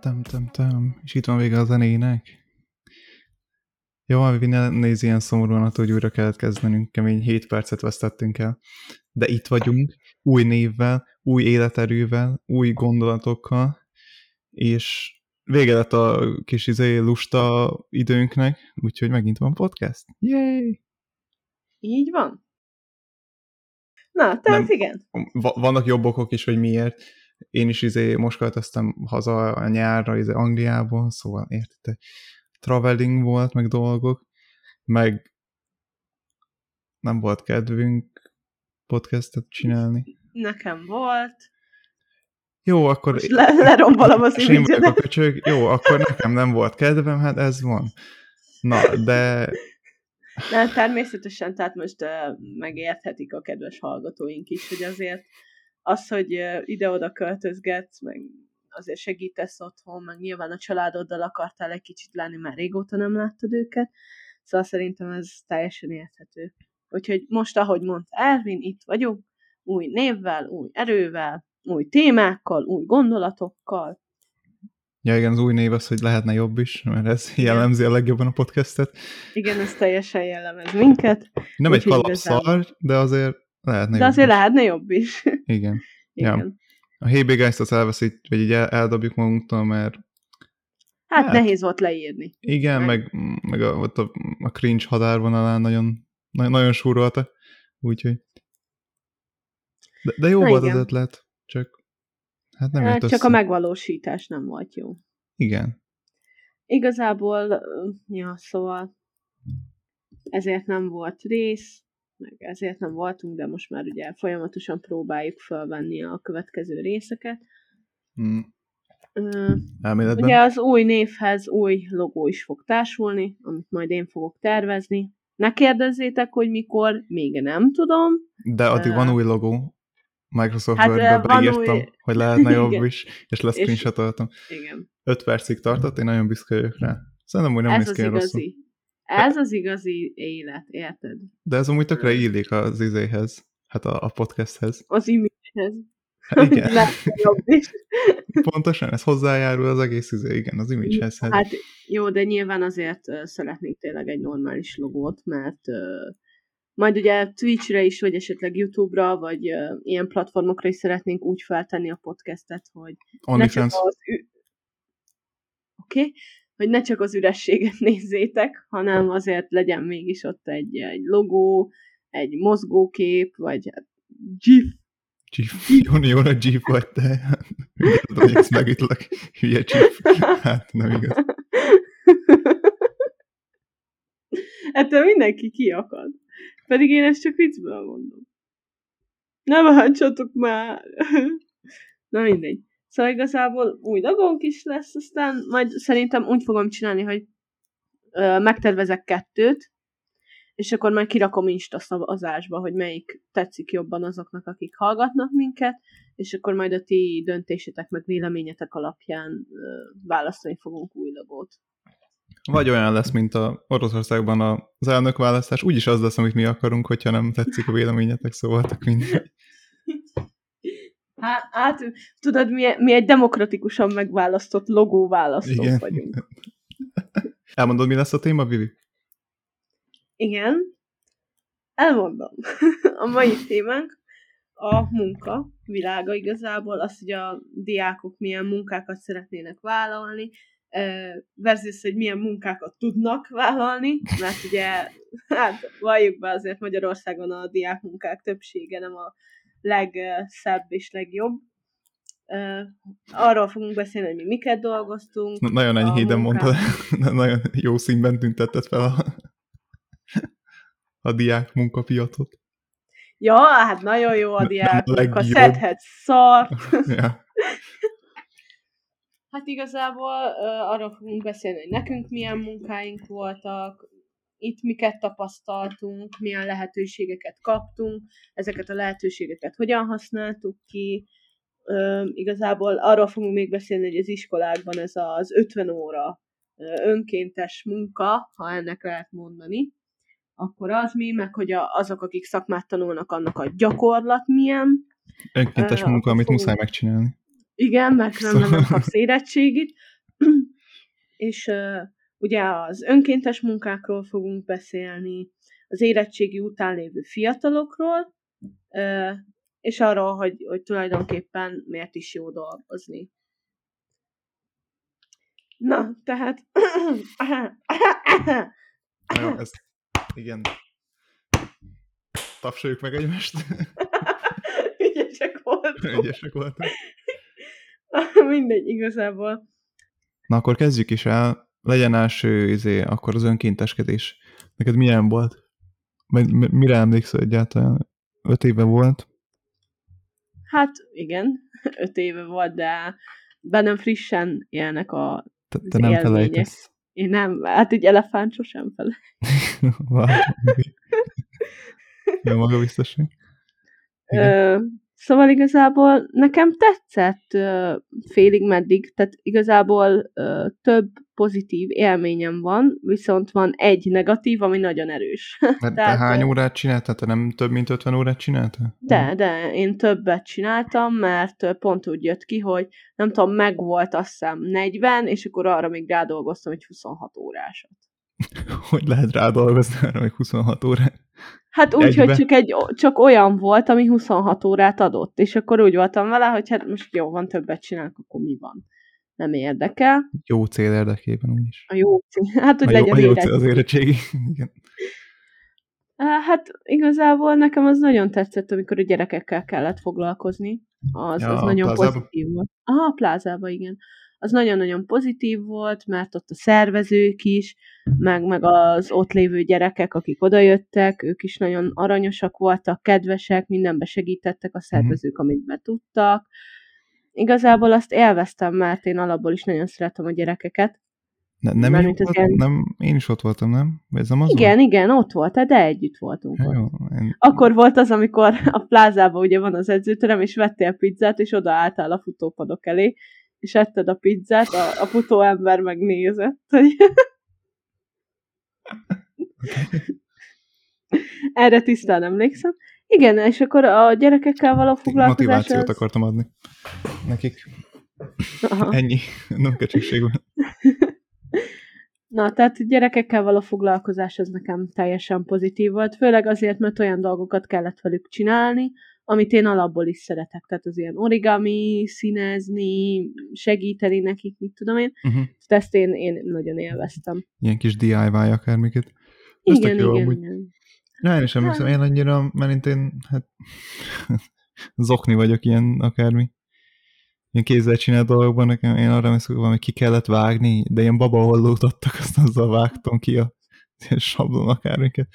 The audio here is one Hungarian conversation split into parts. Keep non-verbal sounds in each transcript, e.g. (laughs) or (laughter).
Tam, tam, tam. És itt van vége a zenének. Jó, Avi, ne néz ilyen szomorúan, hogy újra kellett kezdenünk, kemény 7 percet vesztettünk el. De itt vagyunk, új névvel, új életerővel, új gondolatokkal, és vége lett a kis izé lusta időnknek, úgyhogy megint van podcast. Yay! Így van. Na, tehát Nem, igen. Vannak jobb okok is, hogy miért. Én is izé most költöztem haza a nyárra izé Angliából, szóval érted, traveling volt, meg dolgok, meg nem volt kedvünk podcastet csinálni. Nekem volt. Jó, akkor... Most le, lerombolom az én a köcsög. Jó, akkor nekem nem volt kedvem, hát ez van. Na, de... De természetesen, tehát most uh, megérthetik a kedves hallgatóink is, hogy azért az, hogy ide-oda költözgetsz, meg azért segítesz otthon, meg nyilván a családoddal akartál egy kicsit lenni, mert régóta nem láttad őket, szóval szerintem ez teljesen érthető. Úgyhogy most, ahogy mondta Ervin, itt vagyunk, új névvel, új erővel, új témákkal, új gondolatokkal. Ja, igen, az új név az, hogy lehetne jobb is, mert ez jellemzi a legjobban a podcastet. Igen, ez teljesen jellemez minket. Nem egy kalapszar, de azért lehetne De azért is. lehetne jobb is. Igen. (laughs) igen. Ja. A azt elveszít, vagy így eldobjuk magunktól, mert Hát, hát nehéz volt leírni. Igen, meg, meg, meg a, ott a, a cringe hadárvonalán nagyon, nagyon, nagyon súrolta, úgyhogy de, de jó Na volt igen. az ötlet, csak hát nem hát Csak össze. a megvalósítás nem volt jó. Igen. Igazából, ja, szóval ezért nem volt rész, meg ezért nem voltunk, de most már ugye folyamatosan próbáljuk felvenni a következő részeket. Hmm. Uh, ugye az új névhez új logó is fog társulni, amit majd én fogok tervezni. Ne kérdezzétek, hogy mikor, még nem tudom. De addig uh, van új logó. Microsoft hát, Word-be beírtam, új... hogy lehetne (laughs) jobb igen. is, és leszcreenshotoltam. Igen. 5 percig tartott, én nagyon büszke vagyok rá. Szerintem úgy nem ez néz ki igazi. Ez az igazi élet, érted? De ez amúgy tökre illik az izéhez, hát a, a podcasthez. Az image-hez. Hát igen. (laughs) Pontosan, ez hozzájárul az egész izé, igen, az image-hez. Hát jó, de nyilván azért uh, szeretnék tényleg egy normális logót, mert uh, majd ugye Twitch-re is, vagy esetleg YouTube-ra, vagy uh, ilyen platformokra is szeretnénk úgy feltenni a podcastet, hogy ne csak az ü- okay? Hogy ne csak az ürességet (laughs) nézzétek, hanem azért legyen mégis ott egy, egy logó, egy mozgókép, vagy hát GIF. GIF. Jó, jó a GIF vagy te. Tudom, hogy megütlök. Hülye GIF. Hát nem igaz. (laughs) Ettől mindenki kiakad. Pedig én ezt csak viccből mondom. Ne váltsatok már! (laughs) Na mindegy. Szóval igazából új dagónk is lesz, aztán majd szerintem úgy fogom csinálni, hogy ö, megtervezek kettőt, és akkor majd kirakom Insta szavazásba, hogy melyik tetszik jobban azoknak, akik hallgatnak minket, és akkor majd a ti döntésetek meg véleményetek alapján ö, választani fogunk új dagót. Vagy olyan lesz, mint a Oroszországban az elnökválasztás, úgyis az lesz, amit mi akarunk, hogyha nem tetszik a véleményetek, szóval tök mindegy. (laughs) Hát, hát tudod, mi, mi egy demokratikusan megválasztott logó választók Igen. vagyunk. (laughs) Elmondod, mi lesz a téma, Vivi? Igen. Elmondom. (laughs) a mai témánk a munka világa igazából, az, hogy a diákok milyen munkákat szeretnének vállalni, versus, hogy milyen munkákat tudnak vállalni, mert ugye, hát valljuk be azért Magyarországon a diákmunkák többsége nem a legszebb és legjobb. Arról fogunk beszélni, hogy mi miket dolgoztunk. Na, nagyon enyhéden mondta, (laughs) nagyon jó színben tüntetted fel a, a diák munkapiacot. Ja, hát nagyon jó a diák munka, szedhet szart. (laughs) ja. Hát igazából uh, arról fogunk beszélni, hogy nekünk milyen munkáink voltak, itt miket tapasztaltunk, milyen lehetőségeket kaptunk, ezeket a lehetőségeket hogyan használtuk ki. Uh, igazából arról fogunk még beszélni, hogy az iskolákban ez az 50 óra önkéntes munka, ha ennek lehet mondani, akkor az mi, meg hogy a, azok, akik szakmát tanulnak, annak a gyakorlat milyen. Önkéntes uh, munka, amit fogunk... muszáj megcsinálni Igen, mert Szóval- nem (laughs) kapsz érettségit. (clears throat) És uh, ugye az önkéntes munkákról fogunk beszélni, az érettségi után lévő fiatalokról, és arról, hogy, hogy tulajdonképpen miért is jó dolgozni. Na, tehát... Na Jó, ez, igen. Tapsoljuk meg egymást. (laughs) Ügyesek voltunk. Ügyesek voltak. (laughs) Mindegy, igazából. Na akkor kezdjük is el. Legyen első, izé, akkor az önkénteskedés. Neked milyen volt? Vagy mi- mire emlékszel egyáltalán? Öt éve volt. Hát igen, (laughs) öt éve volt, de bennem frissen élnek a... Te, te nem élmények. felejtesz. Én nem, hát egy elefánt sosem fele. Wow. (laughs) (laughs) Jó magabiztosság. Igen. Ö, szóval igazából nekem tetszett félig meddig, tehát igazából több pozitív élményem van, viszont van egy negatív, ami nagyon erős. Mert (laughs) te tehát, hány ö, órát csináltál? Te nem több mint 50 órát csináltál? De, de, én többet csináltam, mert pont úgy jött ki, hogy nem tudom, megvolt azt hiszem 40, és akkor arra még rádolgoztam egy 26 órásat. (laughs) Hogy lehet rá dolgozni arra, hogy 26 órát? Hát úgy, Egybe? hogy csak, egy, csak olyan volt, ami 26 órát adott, és akkor úgy voltam vele, hogy hát most jó, van, többet csinálok, akkor mi van? Nem érdekel. Jó cél érdekében úgyis. A jó cél, hát hogy A jó, legyen a jó cél az érettségi. Igen. Hát igazából nekem az nagyon tetszett, amikor a gyerekekkel kellett foglalkozni. Az, Ja, az nagyon pozitív volt. Aha, a plázába, igen. Az nagyon-nagyon pozitív volt, mert ott a szervezők is, meg, meg az ott lévő gyerekek, akik odajöttek, ők is nagyon aranyosak voltak, kedvesek, mindenbe segítettek a szervezők, amit be tudtak. Igazából azt élveztem, mert én alapból is nagyon szeretem a gyerekeket. Ne, nem, én volt, ilyen- nem, én is ott voltam, nem? Ez nem az Igen, igen, ott volt, de együtt voltunk. volt? Ja, jó, én, Akkor volt az, amikor a plázában ugye van az edzőterem, és vettél pizzát, és odaálltál a futópadok elé, és etted a pizzát, a, a futó ember megnézett, hogy (laughs) erre tisztán emlékszem. Igen, és akkor a gyerekekkel való foglalkozás motivációt az... akartam adni nekik. Aha. Ennyi. Nem kecsegség van. (laughs) Na, tehát gyerekekkel való foglalkozás az nekem teljesen pozitív volt, főleg azért, mert olyan dolgokat kellett velük csinálni, amit én alapból is szeretek. Tehát az ilyen origami, színezni, segíteni nekik, mit tudom én. Uh-huh. Ezt én, én nagyon élveztem. Ilyen kis DIY akármiket. Igen, jó igen, amúgy. igen. Ja, én is emlékszem, én annyira, mert én, hát, (laughs) zokni vagyok ilyen akármi. Ilyen kézzel csinált dolgokban, nekem én arra emlékszem, hogy valami ki kellett vágni, de ilyen babahollót adtak, azt azzal vágtam ki a ilyen sablon akármiket.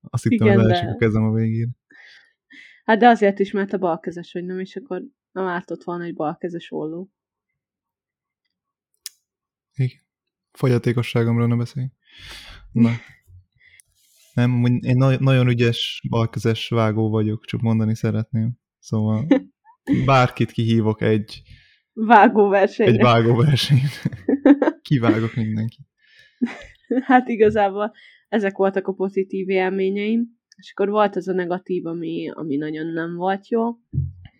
Azt hittem, hogy leesik a kezem a végén. Hát de azért is, mert a balkezes vagy nem, és akkor nem ártott volna egy balkezes olló. Igen. Fogyatékosságomról ne beszélj. Na. Nem, én na- nagyon ügyes balkezes vágó vagyok, csak mondani szeretném. Szóval (laughs) bárkit kihívok egy, Vágóversenyre. egy vágóversenyt. (laughs) Kivágok mindenki. Hát igazából ezek voltak a pozitív élményeim, és akkor volt az a negatív, ami, ami nagyon nem volt jó.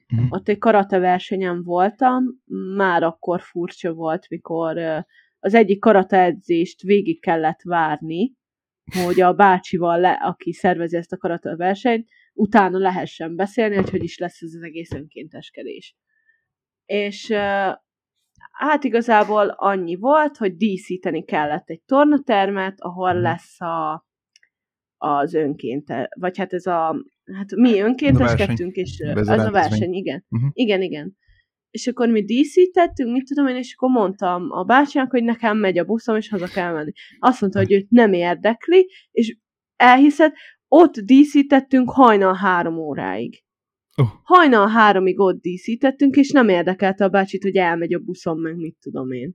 Mhm. Ott egy karate versenyen voltam, már akkor furcsa volt, mikor az egyik karate edzést végig kellett várni, hogy a bácsival, le, aki szervezi ezt a karate versenyt, utána lehessen beszélni, hogy hogy is lesz ez az egész önkénteskedés. És hát igazából annyi volt, hogy díszíteni kellett egy tornatermet, ahol Mhm. lesz a, az önkénte, vagy hát ez a, hát mi önkénteskedtünk, és Ez az a verseny, igen. Mhm. Igen, igen. És akkor mi díszítettünk, mit tudom én, és akkor mondtam a bácsinak, hogy nekem megy a buszom, és haza kell menni. Azt mondta, hogy őt nem érdekli, és elhiszed, ott díszítettünk hajnal három óráig. Oh. Hajnal háromig ott díszítettünk, és nem érdekelte a bácsit, hogy elmegy a buszom, meg mit tudom én.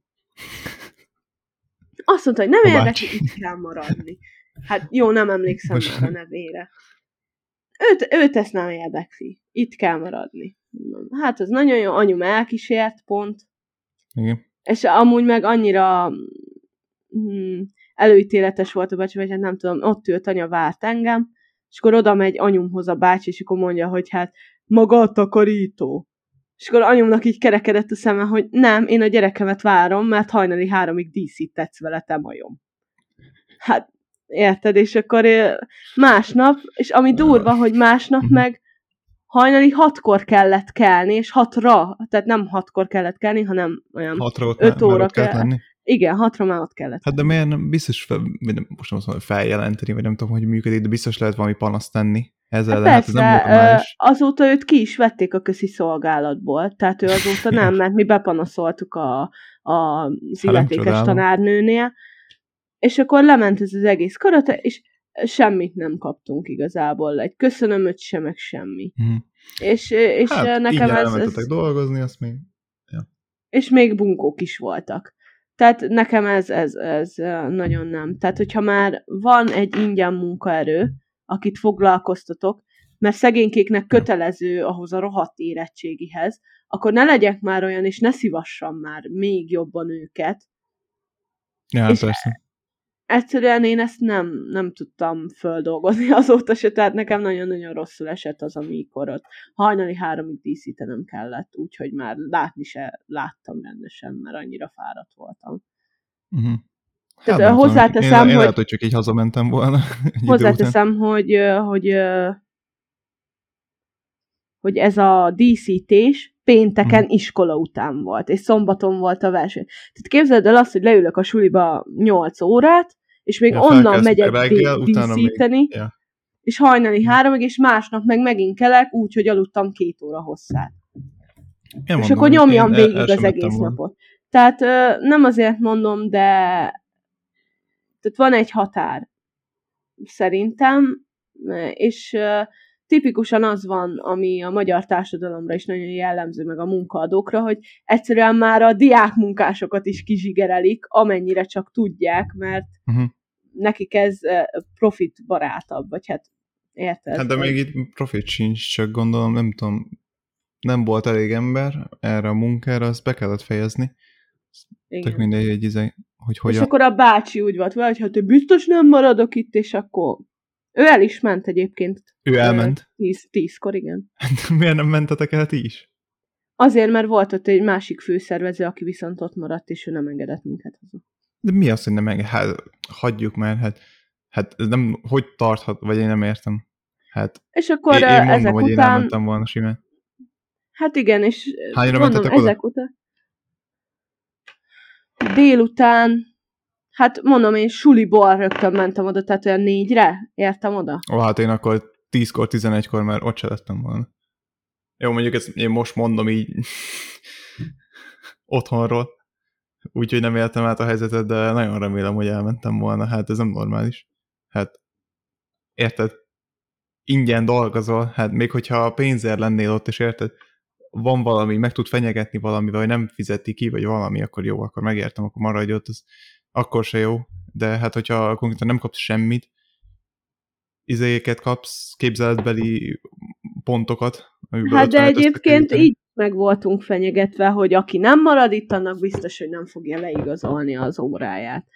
Azt mondta, hogy nem érdekli, itt kell maradni. Hát jó, nem emlékszem Most- a nevére. Őt, őt ezt nem érdekli. Itt kell maradni. Hát az nagyon jó, anyum elkísért, pont. Igen. És amúgy meg annyira hmm, előítéletes volt a bácsi, vagy hát nem tudom, ott ült anya, várt engem, és akkor oda megy anyumhoz a bácsi, és akkor mondja, hogy hát maga a takarító. És akkor anyumnak így kerekedett a szeme, hogy nem, én a gyerekemet várom, mert hajnali háromig díszítetsz vele, te majom. Hát, érted? És akkor másnap, és ami durva, hogy másnap Mhm. meg hajnali hatkor kellett kelni, és hatra, tehát nem hatkor kellett kelni, hanem olyan, Hatra ott öt már, óra kellett kell. lenni. igen, hatra már ott kellett. Hát de miért nem, biztos, fel, most nem azt mondom, feljelenteni, vagy nem tudom, hogy működik, de biztos lehet valami panaszt tenni. Ezzel Hát hát, hát ez nem persze, normális. azóta őt ki is vették a közi szolgálatból, tehát ő azóta (laughs) nem, mert mi bepanaszoltuk a, a, az illetékes csodálom. tanárnőnél, és akkor lement ez az egész karate, és semmit nem kaptunk igazából, egy köszönömöt sem, meg semmi. Mhm. És, és Hát, nekem ez, ez, dolgozni, azt még... és még bunkók is voltak. Tehát nekem ez, ez, ez nagyon nem. Tehát, hogyha már van egy ingyen munkaerő, akit foglalkoztatok, mert szegénykéknek kötelező ahhoz a rohadt érettségihez, akkor ne legyek már olyan, és ne szivassam már még jobban őket. Ja, És- persze. Egyszerűen én ezt nem, nem tudtam földolgozni (laughs) azóta se, tehát nekem nagyon-nagyon rosszul esett az, amikor ott hajnali háromig díszítenem kellett, úgyhogy már látni se láttam rendesen, mert annyira fáradt voltam. Uh-huh. Tudom, hozzáteszem, én, én hogy- lehet, hogy csak így hazamentem volna. (laughs) Hozzáteszem, hogy, hogy, hogy ez a díszítés pénteken Mhm. iskola után volt, és szombaton volt a verseny. Tehát képzeld el azt, hogy leülök a suliba 8 órát, és még Ja, onnan megyek reggel, dí- utána még- díszíteni, ja. és hajnali háromig, és másnap meg megint kelek, úgy, hogy aludtam két óra hosszát. Én és mondom, akkor nyomjam el- végig el az egész volna. napot. Tehát nem azért mondom, de tehát van egy határ szerintem, és tipikusan az van, ami a magyar társadalomra is nagyon jellemző, meg a munkaadókra, hogy egyszerűen már a diákmunkásokat is kizsigerelik, amennyire csak tudják, mert Uh-huh. nekik ez ö, profit barátabb, vagy hát érted? Hát de Vagy- még itt profit sincs, csak gondolom, nem tudom, nem volt elég ember erre a munkára, azt be kellett fejezni. Igen. Tök mindegy, egy izé, hogy És hogyan. akkor a bácsi úgy volt vele, hogy hát ő biztos nem maradok itt, és akkor ő el is ment egyébként. Ő elment. Tíz, tízkor, igen. (laughs) Miért nem mentetek el ti is? Azért, mert volt ott egy másik főszervező, aki viszont ott maradt, és ő nem engedett minket haza. De mi az, hogy nem enged? Hát, hagyjuk már, hát, hát ez nem, hogy tarthat, vagy én nem értem. Hát És akkor én, én mondom, ezek hogy én után, elmentem volna simán. hát igen, és Hányra mondom, mentetek oda? ezek után, délután, hát mondom, én suliból rögtön mentem oda, tehát olyan négyre értem oda. Ó, hát én akkor 10-kor, 11-kor már ott se lettem volna. Jó, mondjuk ezt én most mondom így (laughs) otthonról, úgyhogy nem éltem át a helyzetet, de nagyon remélem, hogy elmentem volna. Hát ez nem normális. Hát, érted? Ingyen dolgozol, hát még hogyha pénzért lennél ott, és érted? Van valami, meg tud fenyegetni valamivel, vagy nem fizeti ki, vagy valami, akkor jó, akkor megértem, akkor maradj ott, az akkor se jó. De hát, hogyha konkrétan nem kapsz semmit, izéket kapsz, képzeletbeli pontokat, Hát de 50-et egyébként így meg voltunk fenyegetve, hogy aki nem marad itt, annak biztos, hogy nem fogja leigazolni az óráját.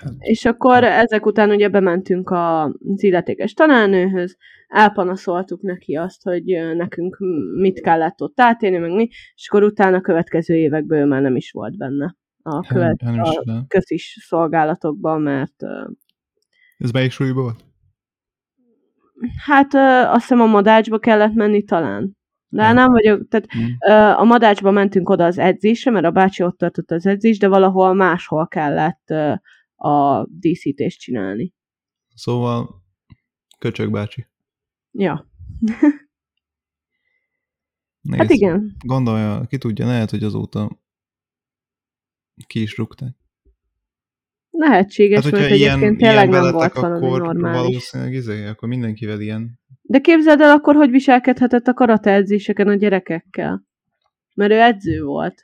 Hát- És akkor ezek után ugye bementünk az illetékes tanárnőhöz, elpanaszoltuk neki azt, hogy nekünk mit kellett ott átélni, meg mi, és akkor utána a következő évekből ő már nem is volt benne a, követ, Hát nem a közis szolgálatokban, mert Ez melyik súlyban volt? hát azt hiszem a madácsba kellett menni talán. De Ja. nem vagyok, tehát Hm. Ö, a madácsba mentünk oda az edzésre, mert a bácsi ott tartott az edzés, de valahol máshol kellett a díszítést csinálni. Szóval Köcsög bácsi. Ja, (laughs) Nézd, hát igen. Gondolja, ki tudja, lehet, hogy azóta ki is rúgták. Lehetséges, Hát, mert ilyen, egyébként ilyen tényleg nem veletek, volt valami akkor normális. valószínűleg izé, akkor mindenkivel ilyen. De képzeld el akkor, hogy viselkedhetett a karate edzéseken a gyerekekkel. Mert ő edző volt.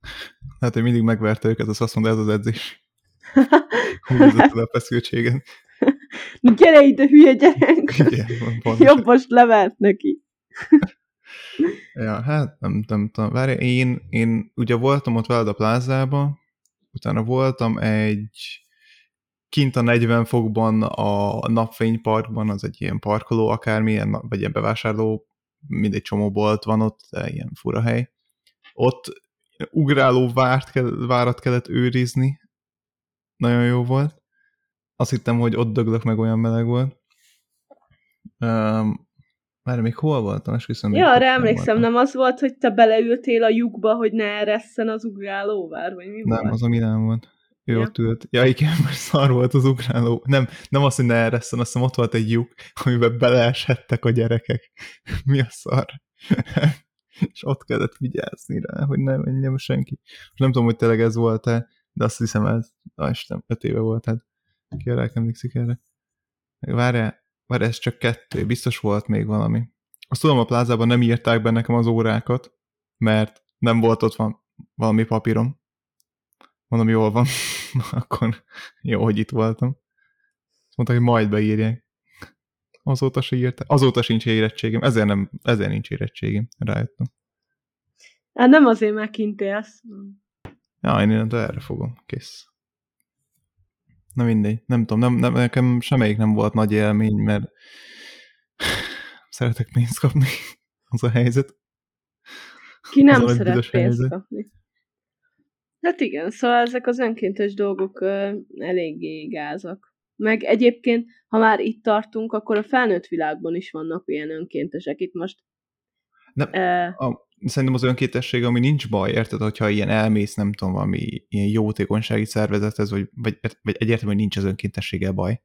(laughs) Hát, hogy mindig megverte őket, az azt mondta, ez az edzés. (laughs) Hú, vezetted a feszültségen. Na (laughs) gyere ide, hülye gyerek! Igen. Jobb most levert neki. Ja, hát nem, nem tudom. Várj, én, én ugye voltam ott veled a plázába, utána voltam egy kint a 40 fokban a napfényparkban, az egy ilyen parkoló akármilyen, vagy ilyen bevásárló mindegy csomó bolt van ott, ilyen fura hely. Ott ugráló várt, várat kellett őrizni, nagyon jó volt. Azt hittem, hogy ott döglök meg, olyan meleg volt. Már még hol voltam? Esküszöm, ja, arra emlékszem, nem az volt, hogy te beleültél a lyukba, hogy ne eresszen az ugrálóvár, vagy mi Nem, volt? az a nem volt. Ő Ja. ott ült. Ja, igen, mert szar volt az ugráló. Nem, nem az, hogy ne eresszen, azt hiszem ott volt egy lyuk, amiben beleeshettek a gyerekek. (laughs) Mi a szar? (laughs) És ott kellett vigyázni rá, hogy ne menjen senki. Most nem tudom, hogy tényleg ez volt-e, de azt hiszem ez, ah, Isten, öt éve volt, hát ki emlékszik erre. Várjál, várjál, ez csak kettő, biztos volt még valami. Azt tudom, a plázában nem írták be nekem az órákat, mert nem volt ott van valami papírom. Mondom, jól van, (laughs) akkor jó, hogy itt voltam. Azt mondták, hogy majd beírják. Azóta se írták. Azóta sincs érettségem, ezért, nem, ezért nincs érettségem, rájöttem. Hát nem azért megkintélsz. Ja, én innentől erre fogom, kész. Na mindegy, nem tudom, nem, nem, nekem semmelyik nem volt nagy élmény, mert (sighs) szeretek pénzt kapni, (laughs) az a helyzet. Ki nem Az szeret pénzt helyzet. kapni. Hát igen, szóval ezek az önkéntes dolgok ö, eléggé gázak. Meg egyébként, ha már itt tartunk, akkor a felnőtt világban is vannak ilyen önkéntesek. Itt most Nem, a, szerintem az önkéntesség, ami nincs baj, érted, hogyha ilyen elmész, nem tudom, valami ilyen jótékonysági szervezethez, vagy, vagy, vagy egyértelműen hogy nincs az önkéntességgel baj.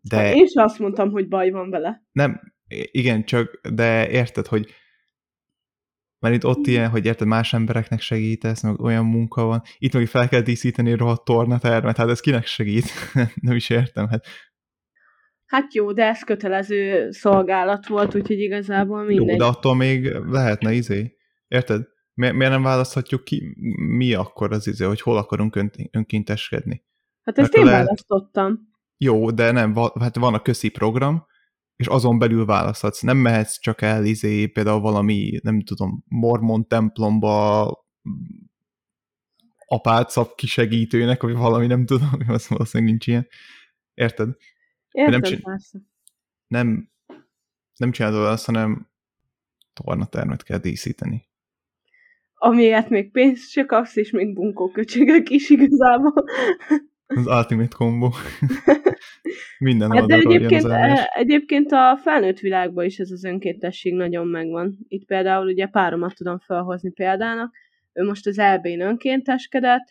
De hát én sem azt mondtam, hogy baj van vele. nem, igen, csak, de érted, hogy mert itt ott ilyen, hogy érted, más embereknek segítesz, meg olyan munka van. Itt meg fel kell díszíteni a rohadt tornatermet, hát ez kinek segít? (laughs) nem is értem, hát Hát jó, de ez kötelező szolgálat volt, úgyhogy igazából jó, mindegy. de attól még lehetne izé. Érted? Mi, miért nem választhatjuk ki, mi akkor az izé, hogy hol akarunk ön, önkénteskedni? Hát ezt mert én lehet- választottam. Jó, de nem, hát van a köszi program, és azon belül választhatsz. Nem mehetsz csak el izé, például valami, nem tudom, mormon templomba apát szab kisegítőnek, vagy valami, nem tudom, (laughs) azt valószínűleg nincs ilyen. Érted? Értem, csin- persze. Nem, nem csinálod azt, hanem tornatermet kell díszíteni. Amiért még pénzt se kapsz, és még bunkóköcsögök is igazából. Az ultimate combo. (laughs) Minden Hát de egyébként, az állás. e- egyébként a felnőtt világban is ez az önkéntesség nagyon megvan. Itt például ugye páromat tudom felhozni példának. Ő most az EB-n önkénteskedett,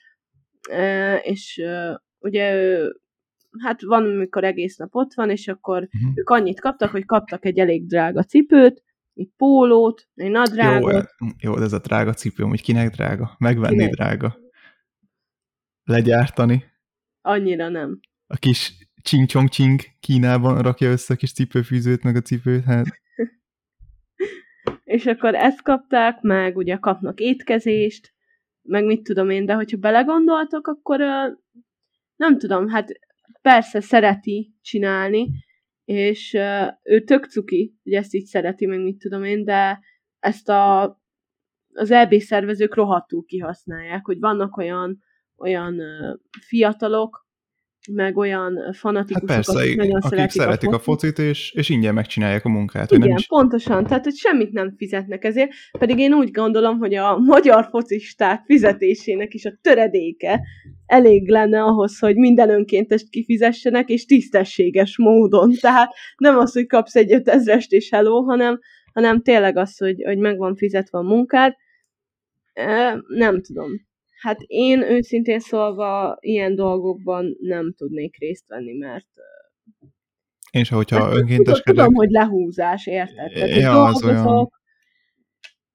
e, és e, ugye ő, hát van, amikor egész nap ott van, és akkor Mhm. ők annyit kaptak, hogy kaptak egy elég drága cipőt, egy pólót, egy Jó, nadrágot, e- jó, de ez a drága cipő, hogy kinek drága? Megvenni Kinek? drága. Legyártani. annyira nem. A kis csing csong csing Kínában rakja össze a kis cipőfűzőt, meg a cipőt, hát (laughs) És akkor ezt kapták, meg ugye kapnak étkezést, meg mit tudom én, de hogyha belegondoltok, akkor nem tudom, hát persze szereti csinálni, és ő tök cuki, hogy ezt így szereti, meg mit tudom én, de ezt a, az EB szervezők rohadtul kihasználják, hogy vannak olyan, olyan fiatalok, meg olyan Hát fanatikusok, persze, akik nagyon akik szeretik, szeretik a focit. focit, és, és ingyen megcsinálják a munkát. Igen, nem is, pontosan. Tehát, hogy semmit nem fizetnek ezért, pedig én úgy gondolom, hogy a magyar focisták fizetésének is a töredéke elég lenne ahhoz, hogy minden önkéntest kifizessenek, és tisztességes módon. Tehát nem az, hogy kapsz egy 5000-est és hello, hanem, hanem tényleg az, hogy, hogy meg van fizetve a munkád. Nem tudom. Hát én őszintén szólva ilyen dolgokban nem tudnék részt venni, mert én se, hogyha Hát, önkénteskedek, Tudom, hogy lehúzás, érted? Tehát, Ja, az olyan. dolgozok,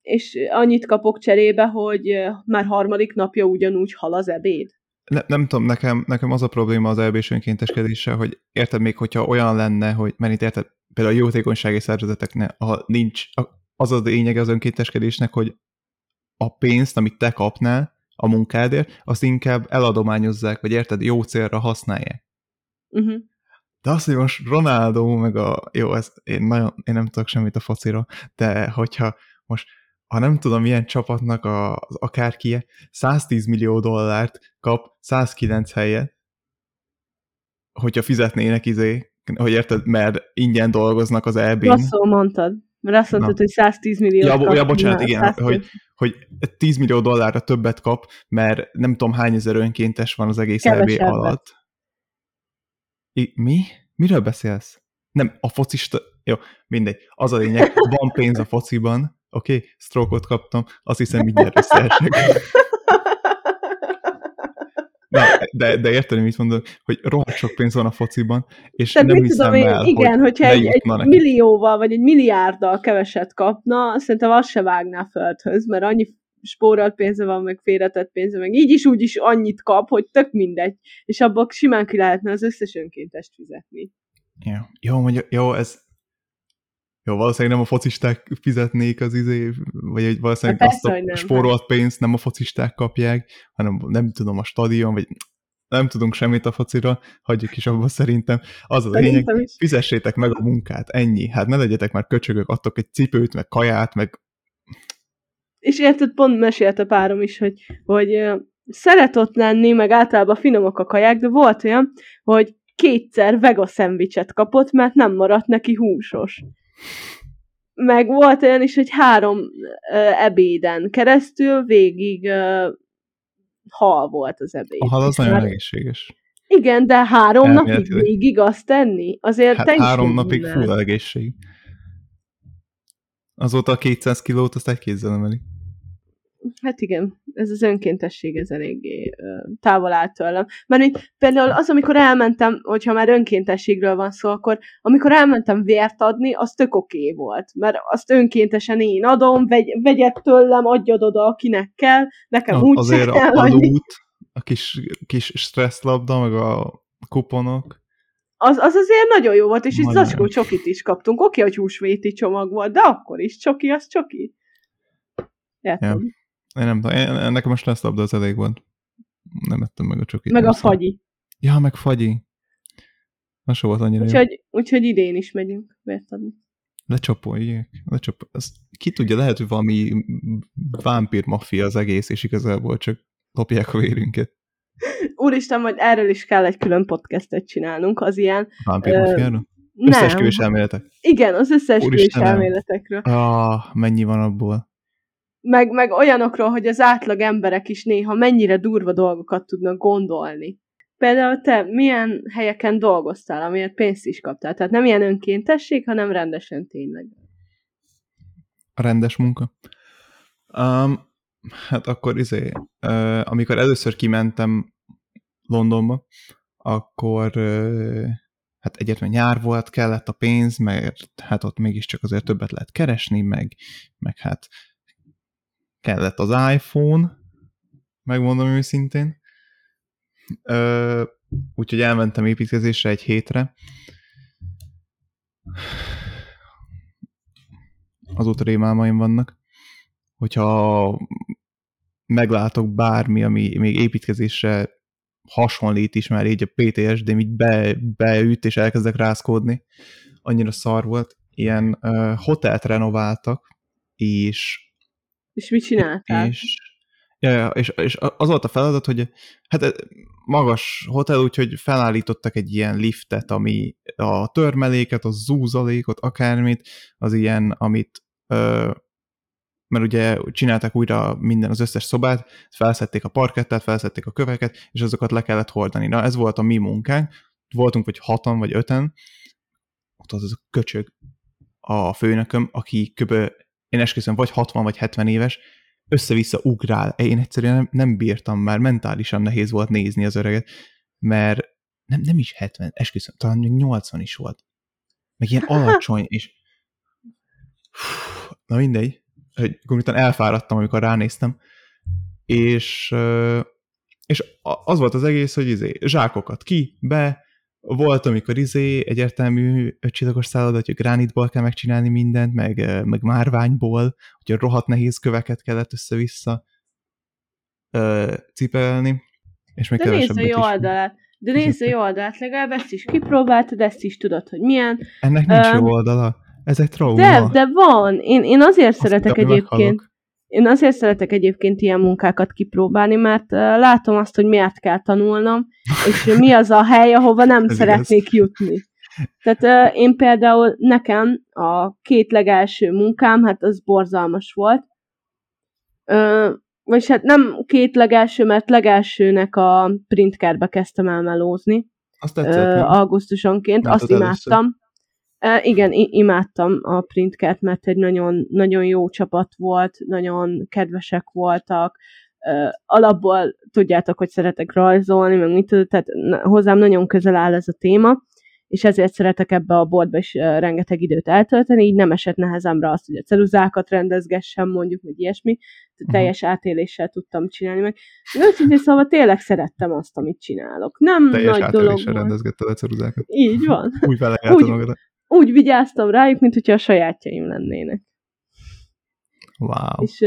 és annyit kapok cserébe, hogy már harmadik napja ugyanúgy hal az ebéd. ne, nem tudom, nekem, nekem az a probléma az elbés önkénteskedéssel, hogy érted még, hogyha olyan lenne, hogy, mert itt érted, például a jótékonysági szervezeteknek, ha nincs, az az lényege az önkénteskedésnek, hogy a pénzt, amit te kapnál a munkádért, azt inkább eladományozzák, vagy érted, jó célra használják. Uh-huh. De azt, hogy most Ronaldo, meg a... Jó, ez, én, nagyon, én nem tudok semmit a fociról, de hogyha most, ha nem tudom, milyen csapatnak a, az akárkie 110 millió dollárt kap 109 helyet, hogyha fizetnének izé, hogy érted, mert ingyen dolgoznak az EB-n. Rosszul mondtad. Mert azt mondtad, Na. hogy 110 millió. Ja, bo- ja, bocsánat, igen, hogy, hogy 10 millió dollárra többet kap, mert nem tudom hány ezer önkéntes van az egész EB alatt. I- mi? Miről beszélsz? Nem, a focista... Jó, mindegy. Az a lényeg, van pénz a fociban, oké? Okay? Stroke-ot kaptam, azt hiszem mindjárt összeesek. (laughs) Na, de, de érted, mit mondok, hogy rohadt sok pénz van a fociban, és Tehát nem hiszem tudom én, el, igen, hogy hogyha egy, egy neki. millióval, vagy egy milliárddal keveset kapna, szerintem azt se vágná földhöz, mert annyi spórolt pénze van, meg félretett pénze, meg így is úgy is annyit kap, hogy tök mindegy, és abból simán ki lehetne az összes önkéntest fizetni. Jó, jó, mondja, jó, ez jó, valószínűleg nem a focisták fizetnék az izé, vagy egy valószínűleg Hát azt a nem, spórolt pénzt nem a focisták kapják, hanem nem tudom, a stadion, vagy nem tudunk semmit a focira, hagyjuk is abba szerintem. Az a lényeg, fizessétek meg a munkát, ennyi. Hát ne legyetek már köcsögök, adtok egy cipőt, meg kaját, meg És érted, pont mesélte párom is, hogy, hogy ö, szeret ott lenni, meg általában finomok a kaják, de volt olyan, hogy kétszer vega szendvicset kapott, mert nem maradt neki húsos. Meg volt olyan is, hogy három ebéden keresztül végig hal volt az ebéd. a hal az nagyon egészséges. Igen, de három napig Elméletileg. végig azt tenni, azért Hát három napig full egészség. Azóta a 200 kilót azt egy kézzel emeli. Hát igen, ez az önkéntesség, ez eléggé távol áll tőlem. Mert így, például az, amikor elmentem, hogyha már önkéntességről van szó, akkor amikor elmentem vért adni, az tök oké okay volt. Mert azt önkéntesen én adom, vegy, vegyed tőlem, adjad oda, akinek kell, nekem Na, úgy azért kell a, a loot, a kis, kis stresszlabda, meg a kuponok, Az, az azért nagyon jó volt, és Nagyon. zacskó csokit is kaptunk. Oké, hogy húsvéti csomag volt, de akkor is csoki, az csoki. Érted? Én nem tudom, én, nekem a stresszlabda az elég volt. Nem ettem meg a csokit. Meg a persze. fagyi. Ja, meg fagyi. Az se volt annyira jó. Úgyhogy, úgyhogy idén is megyünk vért adni. Lecsapolják. Lecsap... Ez, ki tudja, lehet, hogy valami vámpír maffia az egész, és igazából csak lopják a vérünket. Úristen, majd erről is kell egy külön podcastet csinálnunk, az ilyen... Vámpír Ö, maffiára? Nem. Összeesküvés elméletek. Igen, az összeesküvés elméletekről. Ah, mennyi van abból. Meg, meg olyanokról, hogy az átlag emberek is néha mennyire durva dolgokat tudnak gondolni. Például te milyen helyeken dolgoztál, amiért pénzt is kaptál? Tehát nem ilyen önkéntesség, hanem rendesen tényleg. Rendes munka. Um, hát akkor izé, uh, amikor először kimentem Londonba, akkor uh, hát egyetlen nyár volt, kellett a pénz, mert hát ott mégiscsak azért többet lehet keresni, meg, meg hát kellett az iPhone, megmondom őszintén. Úgyhogy elmentem építkezésre egy hétre. Azóta rémálmaim vannak. Hogyha meglátok bármi, ami még építkezésre hasonlít is már így a PTSD, így be, beüt és elkezdek rázkódni. Annyira szar volt. Ilyen uh, hotelt renováltak, és És mit csináltál? és, ja, ja, és, és az volt a feladat, hogy hát eh, magas hotel, úgyhogy felállítottak egy ilyen liftet, ami a törmeléket, a zúzalékot, akármit, az ilyen, amit ö, mert ugye csinálták újra minden, az összes szobát, felszették a parkettát, felszették a köveket, és azokat le kellett hordani. Na, ez volt a mi munkánk. Voltunk vagy hatan, vagy öten. Ott az a köcsög a főnököm, aki kb. Én esküszöm, vagy 60, vagy 70 éves, össze-vissza ugrál. Én egyszerűen nem, nem bírtam már, mentálisan nehéz volt nézni az öreget, mert nem, nem is 70, esküszöm, talán még 80 is volt. Meg ilyen alacsony, és na mindegy, hogy konkrétan elfáradtam, amikor ránéztem, és, és az volt az egész, hogy izé, zsákokat ki, be, volt, amikor izé egyértelmű ötcsillagos szállodat, hogy gránitból kell megcsinálni mindent, meg, meg márványból, hogy rohadt nehéz köveket kellett össze-vissza ö, cipelni, és még De nézd a jó oldalát. De nézd a jó oldalát, legalább ezt is kipróbáltad, ezt is tudod, hogy milyen. Ennek nincs Öm, jó oldala. Ez egy trauma. De, de van. Én, én azért Azt szeretek hittem, egyébként, meghalok. Én azért szeretek egyébként ilyen munkákat kipróbálni, mert látom azt, hogy miért kell tanulnom, és mi az a hely, ahova nem (laughs) szeretnék jutni. Tehát én például nekem a két legelső munkám, hát az borzalmas volt. Uh, vagy hát nem két legelső, mert legelsőnek a printkerbe kezdtem el melózni. Azt tetszett, augusztusonként, azt imádtam. Igen, imádtam a printkert, mert egy nagyon, nagyon jó csapat volt, nagyon kedvesek voltak, alapból tudjátok, hogy szeretek rajzolni, meg mit tehát hozzám nagyon közel áll ez a téma, és ezért szeretek ebbe a boltba is rengeteg időt eltölteni, így nem esett nehezemre azt, hogy a ceruzákat rendezgessem, mondjuk, vagy ilyesmi, uh-huh. teljes átéléssel tudtam csinálni meg. Őszintén szóval tényleg szerettem azt, amit csinálok. Nem teljes nagy dolog volt. rendezgetted a ceruzákat. Így van. Úgy úgy, magad. Úgy vigyáztam rájuk, mint hogyha a sajátjaim lennének. Wow. És,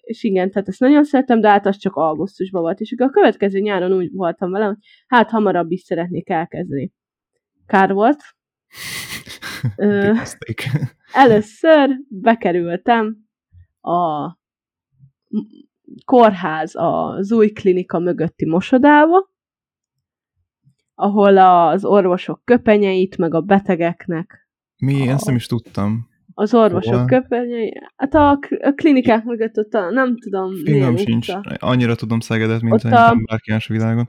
és igen, tehát ezt nagyon szeretem, de hát az csak augusztusban volt. És akkor a következő nyáron úgy voltam vele, hogy hát hamarabb is szeretnék elkezdeni kár volt. Ö, először bekerültem a kórház, az új klinika mögötti mosodába, ahol az orvosok köpenyeit, meg a betegeknek. Mi? A, ezt nem is tudtam. Az orvosok Hol? köpenyei. Hát a, a klinikák mögött ott a, nem tudom, Fingam sincs. Utca. Annyira tudom Szegedet, mint a... bárki más világon.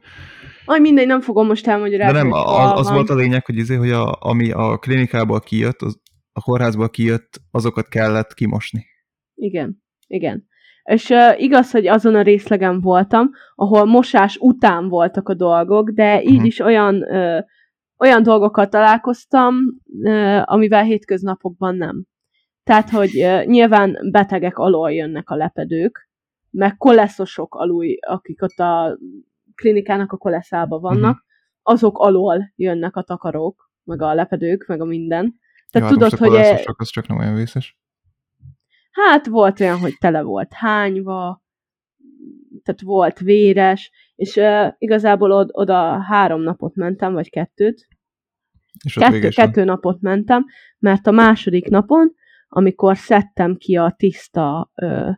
Aj, mindegy, nem fogom most elmagyarázni. De nem, az, az volt a lényeg, hogy, izé, hogy a, ami a klinikából kijött, az, a kórházból kijött, azokat kellett kimosni. Igen, igen. És uh, igaz, hogy azon a részlegen voltam, ahol mosás után voltak a dolgok, de így uh-huh. is olyan, uh, olyan dolgokkal találkoztam, uh, amivel hétköznapokban nem. Tehát, hogy uh, nyilván betegek alól jönnek a lepedők, meg koleszosok alul, akik ott a klinikának a koleszába vannak, uh-huh. azok alól jönnek a takarók, meg a lepedők, meg a minden. Tehát ja, tudod, hogy... A az csak nem olyan vészes. Hát volt olyan, hogy tele volt hányva, tehát volt véres, és uh, igazából od- oda három napot mentem, vagy kettőt. És kettő, kettő napot mentem, mert a második napon, amikor szedtem ki a tiszta uh,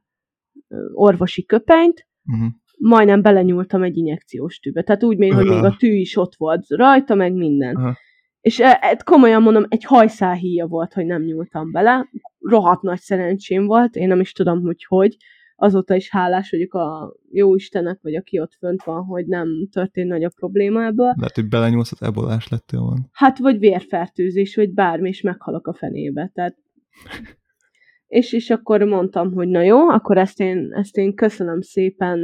orvosi köpenyt, uh-huh majdnem belenyúltam egy injekciós tűbe. Tehát úgy még, hogy még a tű is ott volt rajta, meg minden. Uh-huh. És e, e, komolyan mondom, egy hajszálhíja volt, hogy nem nyúltam bele. Rohadt nagy szerencsém volt, én nem is tudom, hogy hogy. Azóta is hálás vagyok a jó Istenek, vagy aki ott fönt van, hogy nem történt nagy a probléma ebből. Lehet, hogy belenyúlsz, ebolás lettél van. Hát, vagy vérfertőzés, vagy bármi, és meghalok a fenébe. Tehát és, és akkor mondtam, hogy na jó, akkor ezt én, ezt én köszönöm szépen,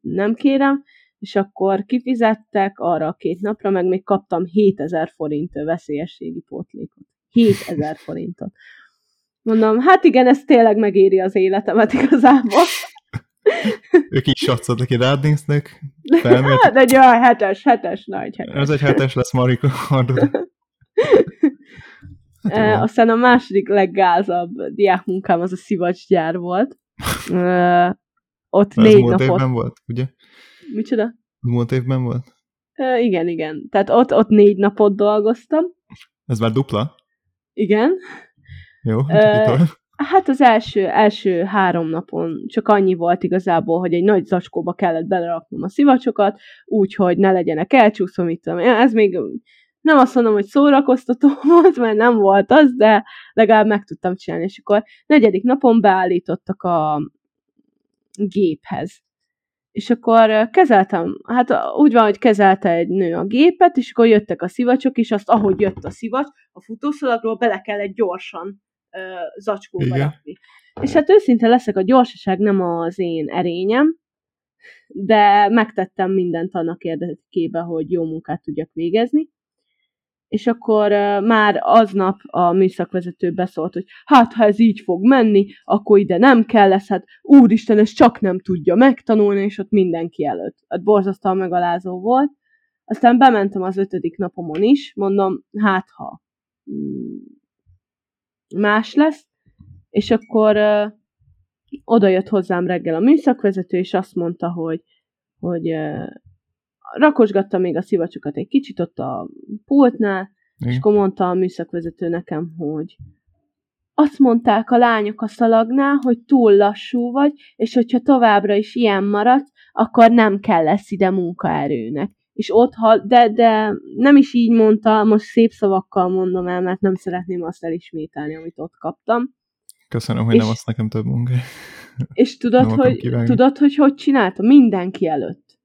nem kérem, és akkor kifizettek arra a két napra, meg még kaptam 7000 forint veszélyességi pótlékot. 7000 forintot. Mondom, hát igen, ez tényleg megéri az életemet igazából. (laughs) ők is satszod, aki rád néznek, Hát egy olyan hetes, hetes, nagy hetes. Ez egy hetes lesz, Marika. (laughs) Hát, aztán a második leggázabb diákmunkám az a szivacsgyár volt. Uh, ott Ez négy múlt napot. évben volt, ugye? Micsoda? Múlt évben volt? Uh, igen, igen. Tehát ott, ott négy napot dolgoztam. Ez már dupla? Igen. Jó, uh, Hát az első, első három napon csak annyi volt igazából, hogy egy nagy zacskóba kellett beleraknom a szivacsokat, úgyhogy ne legyenek elcsúszva, mit tudom. Ez még nem azt mondom, hogy szórakoztató (laughs) volt, mert nem volt az, de legalább meg tudtam csinálni, és akkor negyedik napon beállítottak a géphez. És akkor kezeltem, hát úgy van, hogy kezelte egy nő a gépet, és akkor jöttek a szivacsok, és azt, ahogy jött a szivacs, a futószalagról bele kellett gyorsan zacskóba Igen. rakni. És hát őszinte leszek, a gyorsaság nem az én erényem, de megtettem mindent annak érdekében, hogy jó munkát tudjak végezni és akkor már aznap a műszakvezető beszólt, hogy hát ha ez így fog menni, akkor ide nem kell lesz, hát úristen, ez csak nem tudja megtanulni, és ott mindenki előtt. Hát borzasztóan megalázó volt. Aztán bementem az ötödik napomon is, mondom, hát ha mm, más lesz, és akkor uh, oda jött hozzám reggel a műszakvezető, és azt mondta, hogy, hogy rakosgatta még a szivacsokat egy kicsit ott a pultnál, Igen. és akkor mondta a műszakvezető nekem, hogy azt mondták a lányok a szalagnál, hogy túl lassú vagy, és hogyha továbbra is ilyen maradsz, akkor nem kell lesz ide munkaerőnek. És ott hal, de, de nem is így mondta, most szép szavakkal mondom el, mert nem szeretném azt elismételni, amit ott kaptam. Köszönöm, hogy és, nem azt nekem több munka. És tudod, hogy, tudod, hogy hogy csinálta? Mindenki előtt.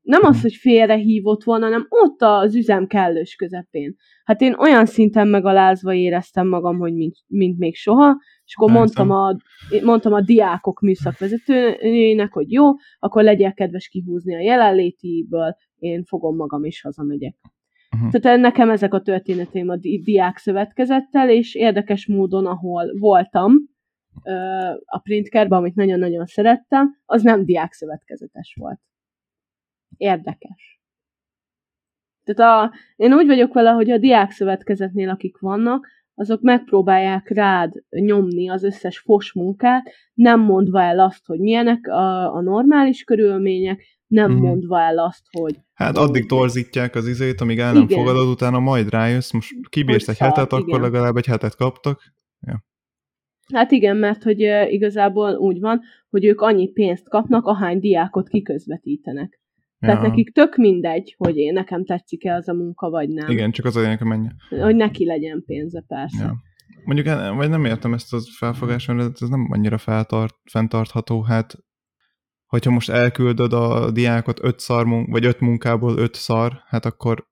Nem az, hogy félrehívott volna, hanem ott az üzem kellős közepén. Hát én olyan szinten megalázva éreztem magam, hogy mint, mint még soha, és akkor mondtam a, mondtam a diákok műszakvezetőjének, hogy jó, akkor legyél kedves kihúzni a jelenlétiből, én fogom magam is hazamegyek. Uh-huh. Tehát nekem ezek a történeteim a di- diák szövetkezettel, és érdekes módon, ahol voltam, a printkerben, amit nagyon-nagyon szerettem, az nem diák szövetkezetes volt érdekes. Tehát a, én úgy vagyok vele, hogy a diák szövetkezetnél, akik vannak, azok megpróbálják rád nyomni az összes fos munkát, nem mondva el azt, hogy milyenek a, a normális körülmények, nem mm. mondva el azt, hogy... Hát addig torzítják az izét, amíg el nem igen. fogadod, utána majd rájössz, most kibírsz egy hetet, igen. akkor legalább egy hetet kaptak. Ja. Hát igen, mert hogy igazából úgy van, hogy ők annyi pénzt kapnak, ahány diákot kiközvetítenek. Tehát ja. nekik tök mindegy, hogy én nekem tetszik-e az a munka, vagy nem. Igen, csak az a lényeg, hogy menjen. Hogy neki legyen pénze, persze. Ja. Mondjuk, vagy nem értem ezt a felfogást, mert ez nem annyira feltart, fenntartható. Hát, hogyha most elküldöd a diákot öt szar, vagy öt munkából öt szar, hát akkor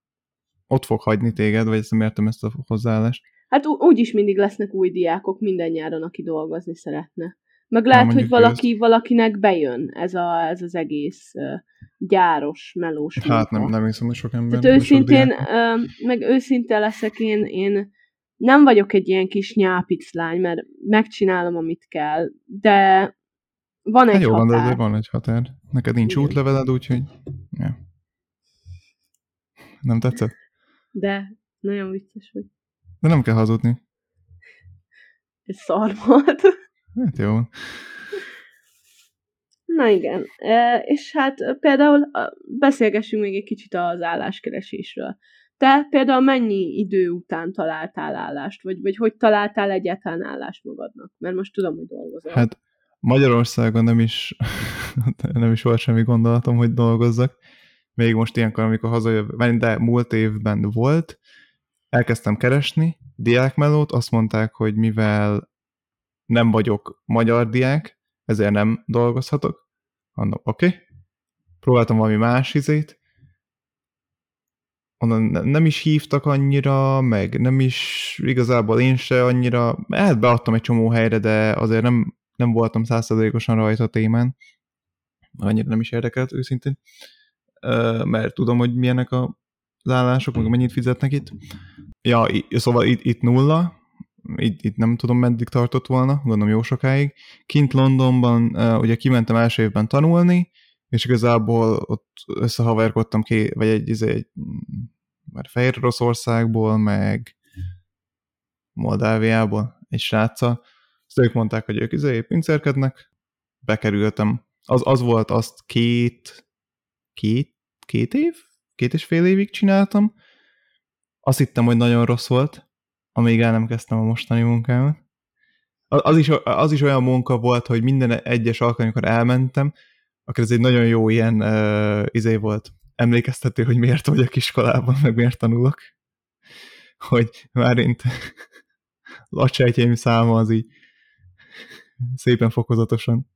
ott fog hagyni téged, vagy ezt nem értem ezt a hozzáállást. Hát úgyis mindig lesznek új diákok minden nyáron, aki dolgozni szeretne. Meg lehet, hogy valaki, ezt... valakinek bejön ez, a, ez az egész uh, gyáros, melós Hát nem, nem hiszem, hogy sok ember. Tehát őszintén, uh, meg őszinte leszek, én, én nem vagyok egy ilyen kis nyápiclány, mert megcsinálom, amit kell, de van hát egy jó, határ. Van, de van egy határ. Neked nincs Igen. útleveled, úgyhogy... Ja. Nem tetszett? De, nagyon vicces vagy. De nem kell hazudni. Ez szar volt. Hát jó. Na igen, e, és hát például beszélgessünk még egy kicsit az álláskeresésről. Te például mennyi idő után találtál állást, vagy, vagy hogy találtál egyáltalán állást magadnak? Mert most tudom, hogy dolgozol. Hát Magyarországon nem is, (laughs) nem is volt semmi gondolatom, hogy dolgozzak. Még most ilyenkor, amikor hazajövök, de múlt évben volt, elkezdtem keresni diákmelót, azt mondták, hogy mivel nem vagyok magyar diák, ezért nem dolgozhatok. Mondom, oké. Okay. Próbáltam valami más izét. Onnan nem is hívtak annyira, meg nem is igazából én se annyira. Hát beadtam egy csomó helyre, de azért nem, nem voltam százszerzalékosan rajta a témán. Annyira nem is érdekelt őszintén. Mert tudom, hogy milyenek a állások, meg mennyit fizetnek itt. Ja, szóval itt, itt nulla, itt, itt nem tudom meddig tartott volna, gondolom jó sokáig. Kint Londonban uh, ugye kimentem első évben tanulni, és igazából ott összehaverkodtam ki, vagy egy, izé, egy, egy már Fehér Oroszországból, meg Moldáviából egy sráccal. Azt ők mondták, hogy ők izé pincerkednek, bekerültem. Az, az volt azt két, két, két év? Két és fél évig csináltam. Azt hittem, hogy nagyon rossz volt, amíg el nem kezdtem a mostani munkámat. Az is, az is olyan munka volt, hogy minden egyes alkalommal, elmentem, akkor ez egy nagyon jó ilyen uh, izé volt, emlékeztető, hogy miért vagyok iskolában, meg miért tanulok. Hogy márint (laughs) lacsejtjeim száma az így szépen fokozatosan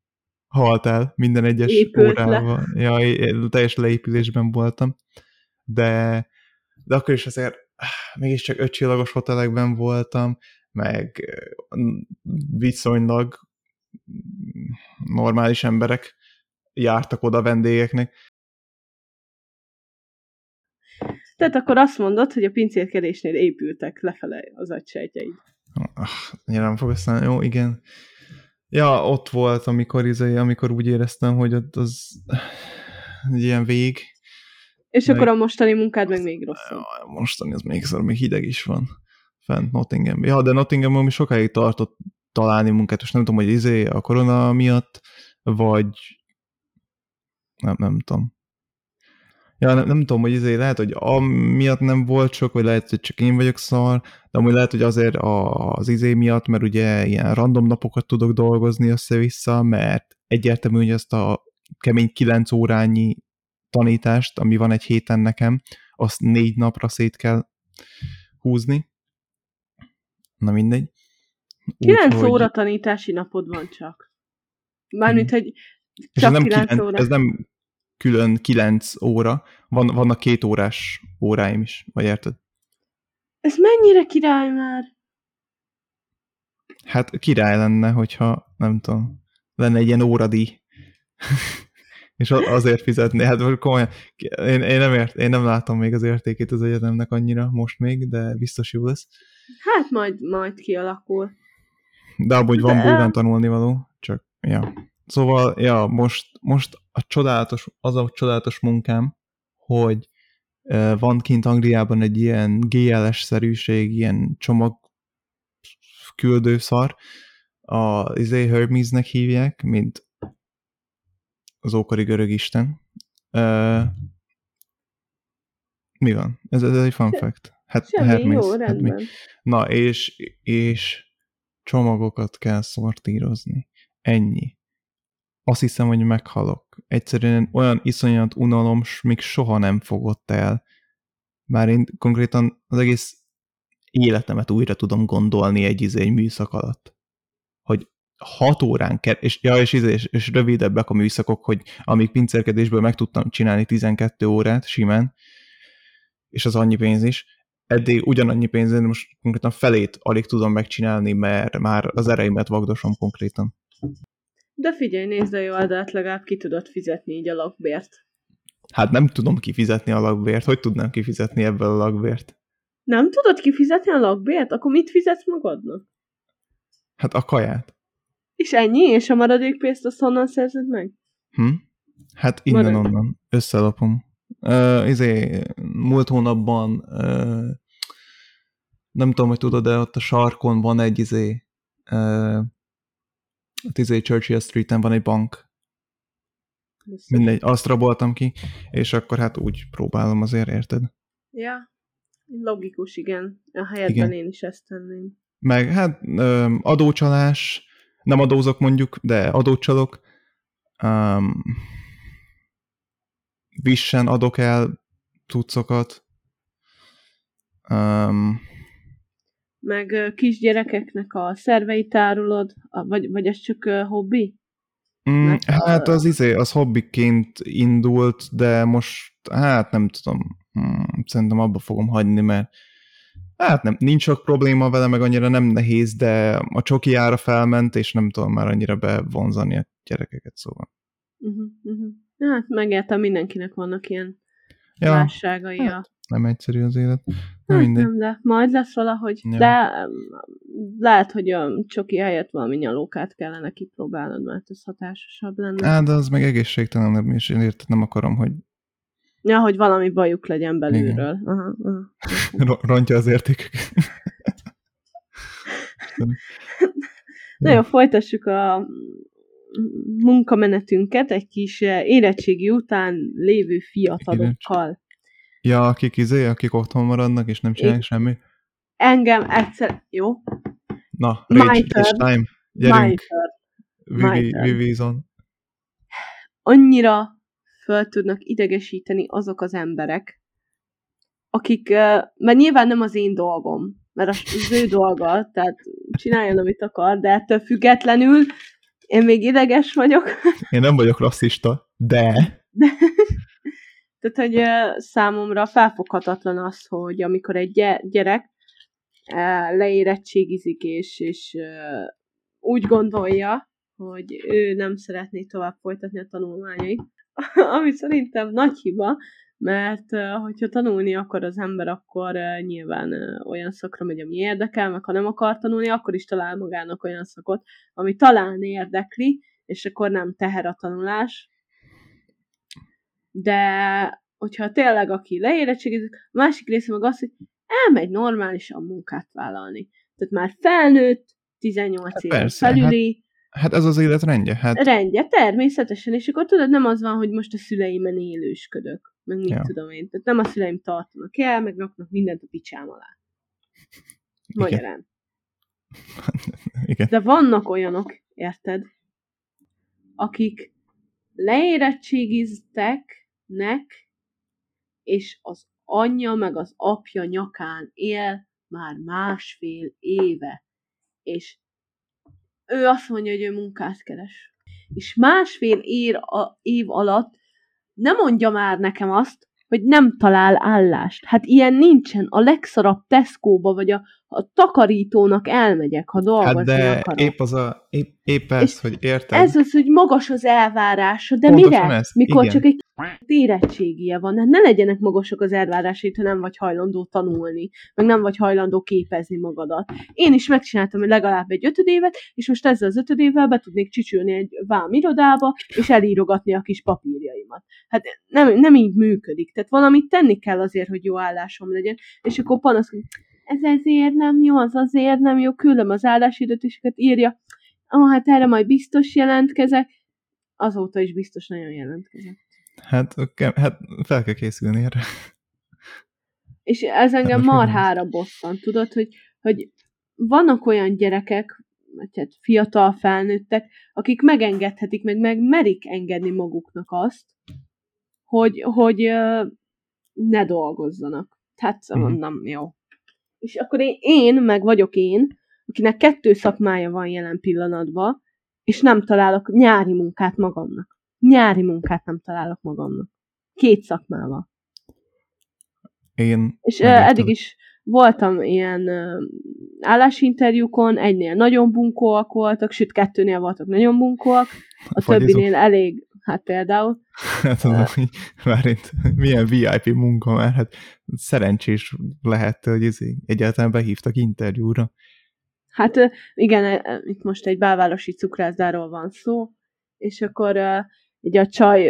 halt el minden egyes Épült órával. Le. Ja, teljes leépülésben voltam. De, de akkor is azért mégiscsak ötcsillagos hotelekben voltam, meg viszonylag normális emberek jártak oda vendégeknek. Tehát akkor azt mondod, hogy a pincérkedésnél épültek lefele az agysejtjeid. Ah, nem fog aztán, jó, igen. Ja, ott volt, amikor, izé, amikor úgy éreztem, hogy ott az egy ilyen vég, és meg, akkor a mostani munkád meg még rosszabb. A mostani az még szar, még hideg is van fent Nottingham. Ja, de Nottinghamban mi sokáig tartott találni munkát, és nem tudom, hogy izé a korona miatt, vagy nem, nem tudom. Ja, nem, nem tudom, hogy izé lehet, hogy miatt nem volt sok, vagy lehet, hogy csak én vagyok szar, de amúgy lehet, hogy azért az izé miatt, mert ugye ilyen random napokat tudok dolgozni össze-vissza, mert egyértelmű, hogy ezt a kemény 9 órányi tanítást, ami van egy héten nekem, azt négy napra szét kell húzni. Na mindegy. Kilenc Úgyhogy... óra tanítási napod van csak. Mármint, hogy csak ez nem, 9 kilenc, óra. ez nem külön kilenc óra, van, vannak két órás óráim is, vagy érted? Ez mennyire király már? Hát király lenne, hogyha nem tudom, lenne egy ilyen óradi, (laughs) és azért fizetni. Hát most komolyan, én, én, nem ért, én nem látom még az értékét az egyetemnek annyira most még, de biztos jó lesz. Hát majd, majd kialakul. De amúgy van bőven tanulnivaló, csak ja. Szóval, ja, most, most a csodálatos, az a csodálatos munkám, hogy uh, van kint Angliában egy ilyen GLS-szerűség, ilyen csomag küldőszar, a izé Hermesnek hívják, mint az ókori görög isten. Uh, mi van? Ez, ez egy fun fact. Hát Semmi, Hermes, jó, hát mi? rendben. Na, és, és csomagokat kell szortírozni. Ennyi. Azt hiszem, hogy meghalok. Egyszerűen olyan iszonyat unalom, még soha nem fogott el. Már én konkrétan az egész életemet újra tudom gondolni egy izé, egy műszak alatt. Hogy hat órán kell, és, ja, és, és, és rövidebbek a műszakok, hogy amíg pincerkedésből meg tudtam csinálni 12 órát simán, és az annyi pénz is, eddig ugyanannyi pénzén most konkrétan felét alig tudom megcsinálni, mert már az ereimet vagdosom konkrétan. De figyelj, nézd a jó oldalt, legalább ki tudod fizetni így a lakbért. Hát nem tudom kifizetni a lakbért. Hogy tudnám kifizetni ebből a lakbért? Nem tudod kifizetni a lakbért? Akkor mit fizetsz magadnak? Hát a kaját. És ennyi? És a maradék pénzt azt honnan szerzed meg? Hm? Hát innen-onnan. Összelapom. Uh, izé, múlt hónapban uh, nem tudom, hogy tudod, de ott a sarkon van egy izé uh, ott izé Churchill Street-en van egy bank. Biztos. Mindegy, azt raboltam ki, és akkor hát úgy próbálom azért, érted? Ja, logikus, igen. A helyetben én is ezt tenném. Meg hát ö, adócsalás, nem adózok mondjuk, de adócsalok. Um, vissen adok el cuccokat. Um, Meg kisgyerekeknek a szerveit árulod, a, vagy, vagy ez csak hobbi? mm, hát az izé, az hobbiként indult, de most, hát nem tudom, hmm, szerintem abba fogom hagyni, mert hát nem, nincs sok probléma vele, meg annyira nem nehéz, de a csoki ára felment, és nem tudom már annyira bevonzani a gyerekeket, szóval. Uh-huh, uh-huh. Hát megértem, mindenkinek vannak ilyen Ja, válságai. a... nem egyszerű az élet. Na Hát nem, de majd lesz valahogy. Ja. De lehet, hogy a csoki helyett valami nyalókát kellene kipróbálnod, mert ez hatásosabb lenne. Á, de az meg egészségtelenebb, és én érted, nem akarom, hogy Ja, hogy valami bajuk legyen belülről. Aha, aha. ro- rontja az értékeket. Na jó, folytassuk a munkamenetünket egy kis eh, érettségi után lévő fiatalokkal. Ja, akik izé, akik otthon maradnak, és nem csinálják semmi. Engem egyszer... Jó? Na, rage, turn. rage time. My Gyerünk, turn. my Vivi, turn. Vivizon. Annyira föl tudnak idegesíteni azok az emberek, akik, mert nyilván nem az én dolgom, mert az ő dolga, tehát csináljon, amit akar, de ettől függetlenül én még ideges vagyok, Én nem vagyok rasszista, de. Tehát, hogy számomra felfoghatatlan az, hogy amikor egy gy- gyerek leérettségizik, és, és úgy gondolja, hogy ő nem szeretné tovább folytatni a tanulmányait, (laughs) ami szerintem nagy hiba, mert hogyha tanulni akar az ember, akkor nyilván olyan szakra megy, ami érdekel, meg ha nem akar tanulni, akkor is talál magának olyan szakot, ami talán érdekli, és akkor nem teher a tanulás, de hogyha tényleg aki leérettségizik, a másik része meg az, hogy elmegy normálisan munkát vállalni. Tehát már felnőtt, 18 Hát persze, felüli, hát ez az élet rendje. Hát rendje, természetesen, és akkor tudod, nem az van, hogy most a szüleimen élősködök, meg mit Ja. tudom én. Tehát nem a szüleim tartanak el, meg raknak mindent a picsám alá. Magyarán. igen. (laughs) De vannak olyanok, érted, akik leérettségiztek, nek, és az anyja meg az apja nyakán él már másfél éve. És ő azt mondja, hogy ő munkát keres. És másfél ér a, év alatt nem mondja már nekem azt, hogy nem talál állást. Hát ilyen nincsen. A legszarabb Tesco-ba, vagy a, a takarítónak elmegyek, ha dolgozni Hát de akarok. épp, az a, épp, épp ez, És hogy érted? Ez az, hogy magas az elvárása, de Pontosan mire? ez, Mikor igen. csak egy érettségie van. Hát ne legyenek magasak az elvárásait, ha nem vagy hajlandó tanulni, meg nem vagy hajlandó képezni magadat. Én is megcsináltam legalább egy ötödévet, és most ezzel az ötödével be tudnék csicsülni egy vámirodába, és elírogatni a kis papírjaimat. Hát nem, nem így működik. Tehát valamit tenni kell azért, hogy jó állásom legyen, és akkor panaszkodik, ez ezért nem jó, az azért nem jó, küldöm az állásidőt, írja, ah, hát erre majd biztos jelentkezek, azóta is biztos nagyon jelentkezek. Hát, oké, hát fel kell készülni erre. És ez engem most mi van marhára bosszant, tudod, hogy, hogy vannak olyan gyerekek, vagy hát fiatal felnőttek, akik megengedhetik, meg meg merik engedni maguknak azt, hogy, hogy ne dolgozzanak. Tehát Mhm. mondom, jó. És akkor én, én, meg vagyok én, akinek kettő szakmája van jelen pillanatban, és nem találok nyári munkát magamnak. Nyári munkát nem találok magamnak. Két szakmával. Én És megértem. eddig is voltam ilyen állásinterjúkon, egynél nagyon bunkóak voltak, sőt kettőnél voltak nagyon bunkóak, a Fagyizó. többinél elég, hát például. (laughs) Hát tudom, hogy várjunk, milyen VIP munka már, hát szerencsés lehet, hogy izé, egyáltalán behívtak interjúra. Hát igen, itt most egy belvárosi cukrászdáról van szó, és akkor ö, így a csaj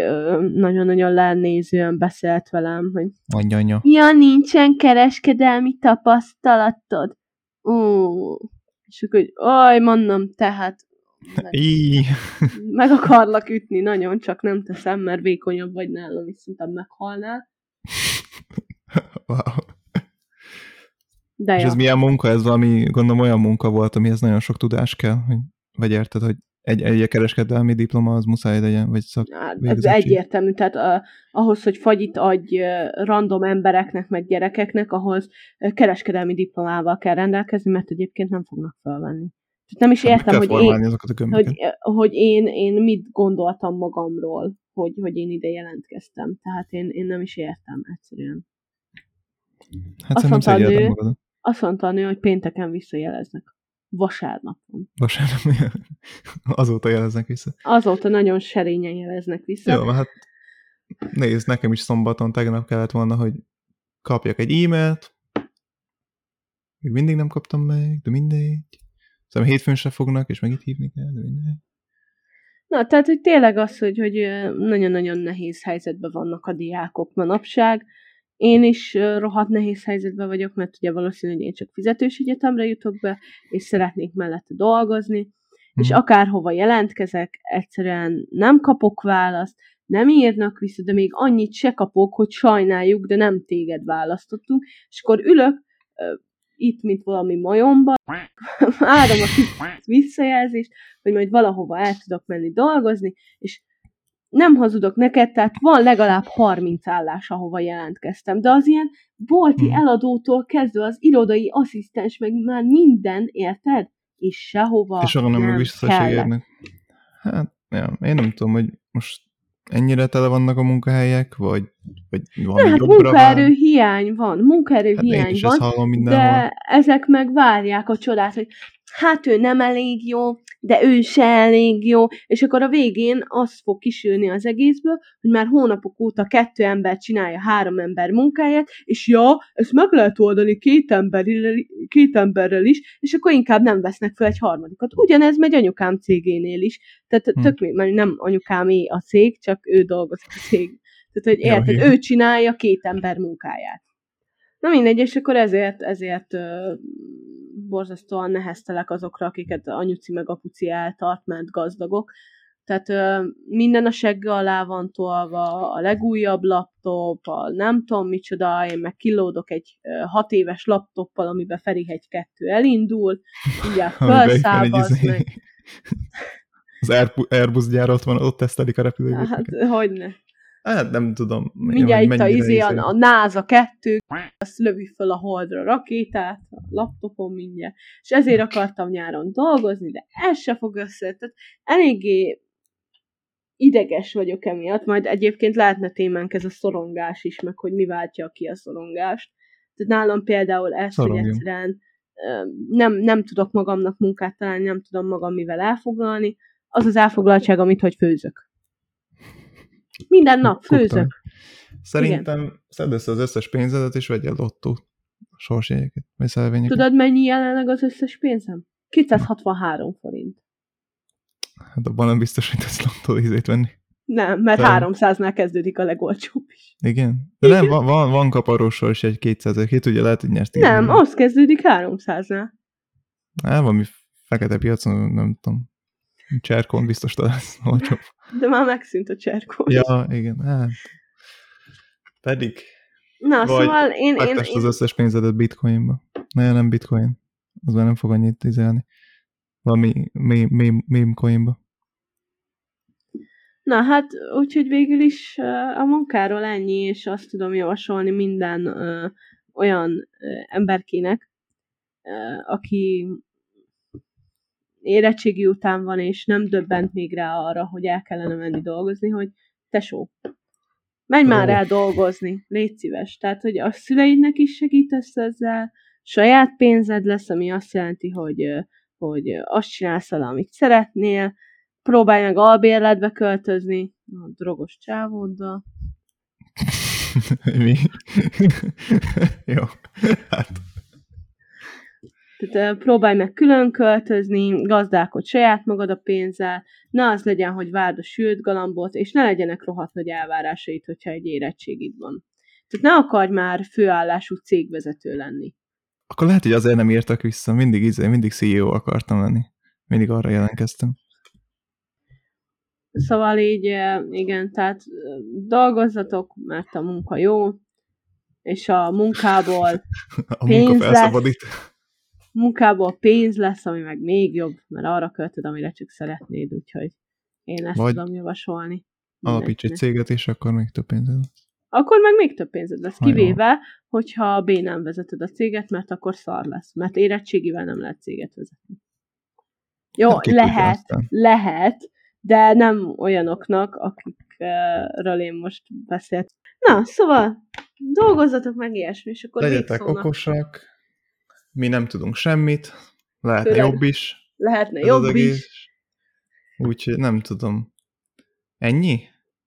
nagyon-nagyon lenézően beszélt velem, hogy Anya, anya. ja, nincsen kereskedelmi tapasztalatod. Ó, és akkor, hogy, oj, mondom, tehát meg, akarlak ütni nagyon, csak nem teszem, mert vékonyabb vagy nálam, és szerintem meghalnál. wow. De És ja. ez milyen munka? Ez valami, gondolom olyan munka volt, amihez nagyon sok tudás kell, hogy, vagy érted, hogy egy, egy kereskedelmi diploma az muszáj legyen, vagy szak... Hát, ez egyértelmű, tehát uh, ahhoz, hogy fagyit adj random embereknek, meg gyerekeknek, ahhoz kereskedelmi diplomával kell rendelkezni, mert egyébként nem fognak felvenni. Nem is Hát értem, kell hogy én, azokat a hogy, hogy én, én mit gondoltam magamról, hogy, hogy én ide jelentkeztem. Tehát én, én nem is értem egyszerűen. hát azt mondta a nő-. Azt mondta a nő, hogy pénteken visszajeleznek. Vasárnapon. Vasárnap (laughs) azóta jeleznek vissza. Azóta nagyon serényen jeleznek vissza. Jó, hát nézd, nekem is szombaton tegnap kellett volna, hogy kapjak egy e-mailt. Még mindig nem kaptam meg, de mindegy. Szóval hétfőn se fognak, és megint hívni kell, de mindegy. Na, tehát, hogy tényleg az, hogy, hogy nagyon-nagyon nehéz helyzetben vannak a diákok manapság. Én is rohadt nehéz helyzetben vagyok, mert ugye valószínűleg én csak fizetős egyetemre jutok be, és szeretnék mellette dolgozni, és Mhm. akárhova jelentkezek, egyszerűen nem kapok választ, nem írnak vissza, de még annyit se kapok, hogy sajnáljuk, de nem téged választottunk, és akkor ülök itt, mint valami majomba, várom a kis visszajelzést, hogy majd valahova el tudok menni dolgozni, és nem hazudok neked, tehát van legalább 30 állás, ahova jelentkeztem, de az ilyen bolti Mhm. eladótól kezdve az irodai asszisztens, meg már minden, érted? És sehova És arra nem, nem meg vissza se kellett. érnek. Hát, ja, én nem tudom, hogy most ennyire tele vannak a munkahelyek, vagy, vagy valami hát jobbra munkaerő vág. hiány van, munkaerő Hát hiány van, hallom mindenhol. de ezek meg várják a csodát, hogy hát ő nem elég jó, de ő se elég jó, és akkor a végén az fog kisülni az egészből, hogy már hónapok óta kettő ember csinálja három ember munkáját, és ja, ezt meg lehet oldani két, emberrel, két emberrel is, és akkor inkább nem vesznek fel egy harmadikat. Ugyanez megy anyukám cégénél is, tehát Hm. tök mert nem anyukámé a cég, csak ő dolgozik a cég. Tehát, hogy érted, jó. ő csinálja két ember munkáját. Na mindegy, és akkor ezért, ezért borzasztóan neheztelek azokra, akiket anyuci meg apuci eltart, mert gazdagok. Tehát ö, minden a segge alá van tolva, a legújabb laptop, a nem tudom micsoda, én meg kilódok egy ö, hat éves laptoppal, amiben Ferihegy 2 elindul, mindjárt (laughs) felszállbasz izé- meg. (laughs) Az Air- Airbus gyár ott van, ott tesztelik a repülőgépeket. Hát, hogyne. Hát nem tudom. Mindjárt hogy itt a, izé, a, izé- a NASA 2, azt lövi fel a holdra rakétát, a laptopon mindjárt, és ezért akartam nyáron dolgozni, de ez se fog össze. Tehát eléggé ideges vagyok emiatt, majd egyébként lehetne témánk ez a szorongás is, meg hogy mi váltja ki a szorongást. Tehát nálam például ez, hogy Szorongjunk. egyszerűen nem, nem tudok magamnak munkát találni, nem tudom magam mivel elfoglalni, az az elfoglaltság, amit hogy főzök. Minden nap főzök. Szerintem szedd össze az összes pénzedet, és vegyél lottót. Sorsjegyeket, vagy szelvényeket. Tudod, mennyi jelenleg az összes pénzem? 263 forint. Hát abban nem biztos, hogy tudsz lottó ízét venni. Nem, mert Nem. 300-nál kezdődik a legolcsóbb is. Igen? De nem, van, van, van kaparós sors egy 200 ki tudja, lehet, hogy nyersz Nem, az kezdődik 300-nál. Hát valami fekete piacon, nem tudom. Cserkon biztos találsz olcsóbb. De már megszűnt a cserkó. Ja, igen, hát. Pedig Na, Vagy szóval én, én, én az összes pénzedet bitcoinba. Ne, nem bitcoin. Az már nem fog annyit izelni. Valami meme, meme, meme coinba. Na hát, úgyhogy végül is a munkáról ennyi, és azt tudom javasolni minden uh, olyan uh, emberkének, uh, aki érettségi után van, és nem döbbent még rá arra, hogy el kellene menni dolgozni, hogy tesó, menj már el dolgozni, légy szíves. Tehát, hogy a szüleidnek is segítesz ezzel, saját pénzed lesz, ami azt jelenti, hogy, hogy azt csinálsz vele, amit szeretnél, próbálj meg albérletbe költözni, a drogos csávóddal. Mi? (laughs) Jó. Hát, Tehát próbálj meg külön költözni, gazdálkodj saját magad a pénzzel, ne az legyen, hogy várd a sült galambot, és ne legyenek rohadt nagy elvárásait, hogyha egy érettségid van. Tehát ne akarj már főállású cégvezető lenni. akkor lehet, hogy azért nem írtak vissza. Mindig, izé, mindig CEO akartam lenni. Mindig arra jelentkeztem. Szóval így, igen, tehát dolgozzatok, mert a munka jó, és a munkából, (laughs) A Pénz munka lesz. Munkából pénz lesz, ami meg még jobb, mert arra költöd, amire csak szeretnéd, úgyhogy én ezt Vagy tudom javasolni. Alapíts egy céget, és akkor még több pénzed. lesz. Akkor meg még több pénzed lesz, kivéve, hogyha B nem vezeted a céget, mert akkor szar lesz, mert érettségivel nem lehet céget vezetni. Jó, Hát lehet, aztán. lehet, de nem olyanoknak, akikről én most beszélt. Na, szóval dolgozzatok meg ilyesmi, és akkor Legyetek okosak, mi nem tudunk semmit, lehetne Főleg jobb is. lehetne jobb egész. is. Úgyhogy nem tudom. Ennyi?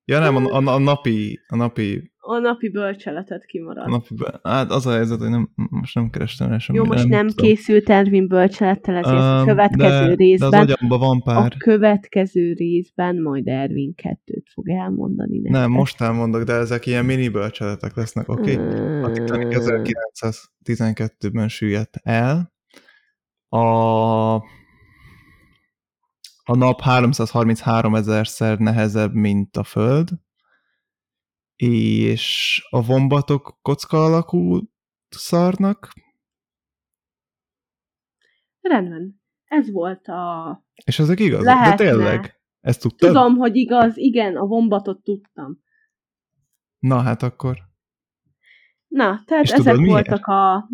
Ja nem, a, a, a napi, a napi, A napi bölcseletet kimarad. a napi, hát az a helyzet, hogy nem, most nem kerestem el semmit. Jó, most nem tudom. készült Ervin bölcselettel, ezért a Öm, következő de, részben, De az agyamban van a pár. következő részben majd Ervin kettőt fog elmondani nektek. Nem, most elmondok, de ezek ilyen mini bölcseletek lesznek, oké? Okay? A Titanic 1912-ben süllyedt el. A, a nap 333 ezerszer nehezebb, mint a Föld, és a vombatok kocka alakú szarnak, Rendben. Ez volt a... és ezek igaz. Lehetne. De tényleg, ezt tudtad? Tudom, hogy igaz, igen, a vombatot tudtam. Na hát akkor. Na, tehát És ezek tudod voltak a...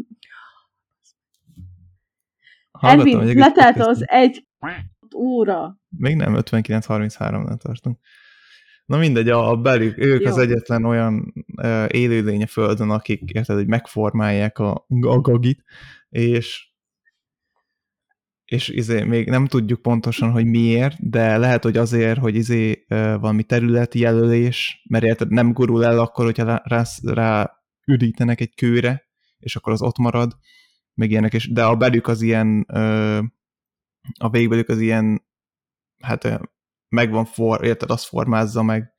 Hallgattam, Ervin, letelt az egy óra. Még nem, 59-33-nál tartunk. Na mindegy, a, a belük, ők Jó. az egyetlen olyan uh, élőlény a Földön, akik érted, hogy megformálják a, a gagit, és és izé, még nem tudjuk pontosan, hogy miért, de lehet, hogy azért, hogy izé uh, valami területi jelölés, mert érted, nem gurul el akkor, hogyha rá, rá, ürítenek egy kőre, és akkor az ott marad, meg ilyenek, és, de a belük az ilyen uh, a végbelük az ilyen hát megvan for, érted, azt formázza meg,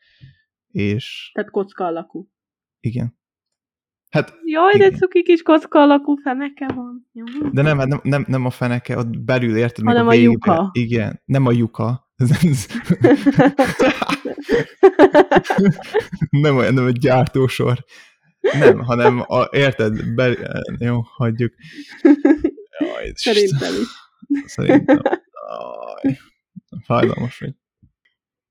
és Tehát kocka alakú. igen. Hát, Jaj, de Igen. cuki kis kocka alakú feneke van. Jó. de nem, nem, nem, nem a feneke, ott belül érted, meg Hanem a a végbe. lyuka. Igen, nem a lyuka. (laughs) nem, olyan, nem egy gyártósor. Nem, hanem a, érted, be, jó, hagyjuk. Jaj, Szerintem is. Szerintem. Aj, fájdalmas vagy.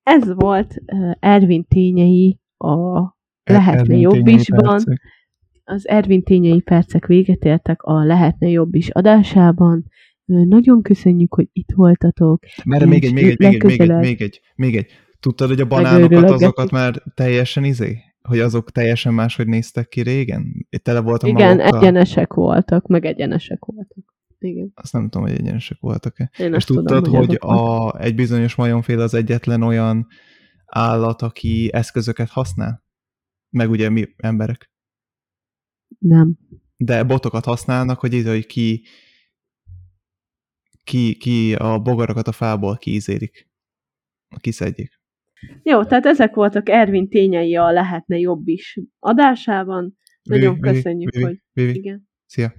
Ez volt Ervin tényei a E- Lehetne jobb isban. Az Ervin tényei percek véget értek a Lehetne jobb is adásában. Nagyon köszönjük, hogy itt voltatok. Merre még egy, még egy, még egy, még egy, még egy, még egy. Tudtad, hogy a banánokat azokat már teljesen izé? Hogy azok teljesen máshogy néztek ki régen? Itt tele voltak Igen, magokkal? egyenesek voltak, meg egyenesek voltak. Igen. Azt nem tudom, hogy egyenesek voltak-e. Én És tudtad, tudom, hogy voltak. a, egy bizonyos majomféle az egyetlen olyan állat, aki eszközöket használ? Meg ugye mi emberek. Nem. De botokat használnak, hogy így, hogy ki, ki, ki a bogarakat a fából kiízélik. Kiszedjék. Jó, tehát ezek voltak Ervin tényei a Lehetne jobb is adásában. Nagyon Vivi, köszönjük, Vivi, hogy Vivi, igen. Szia!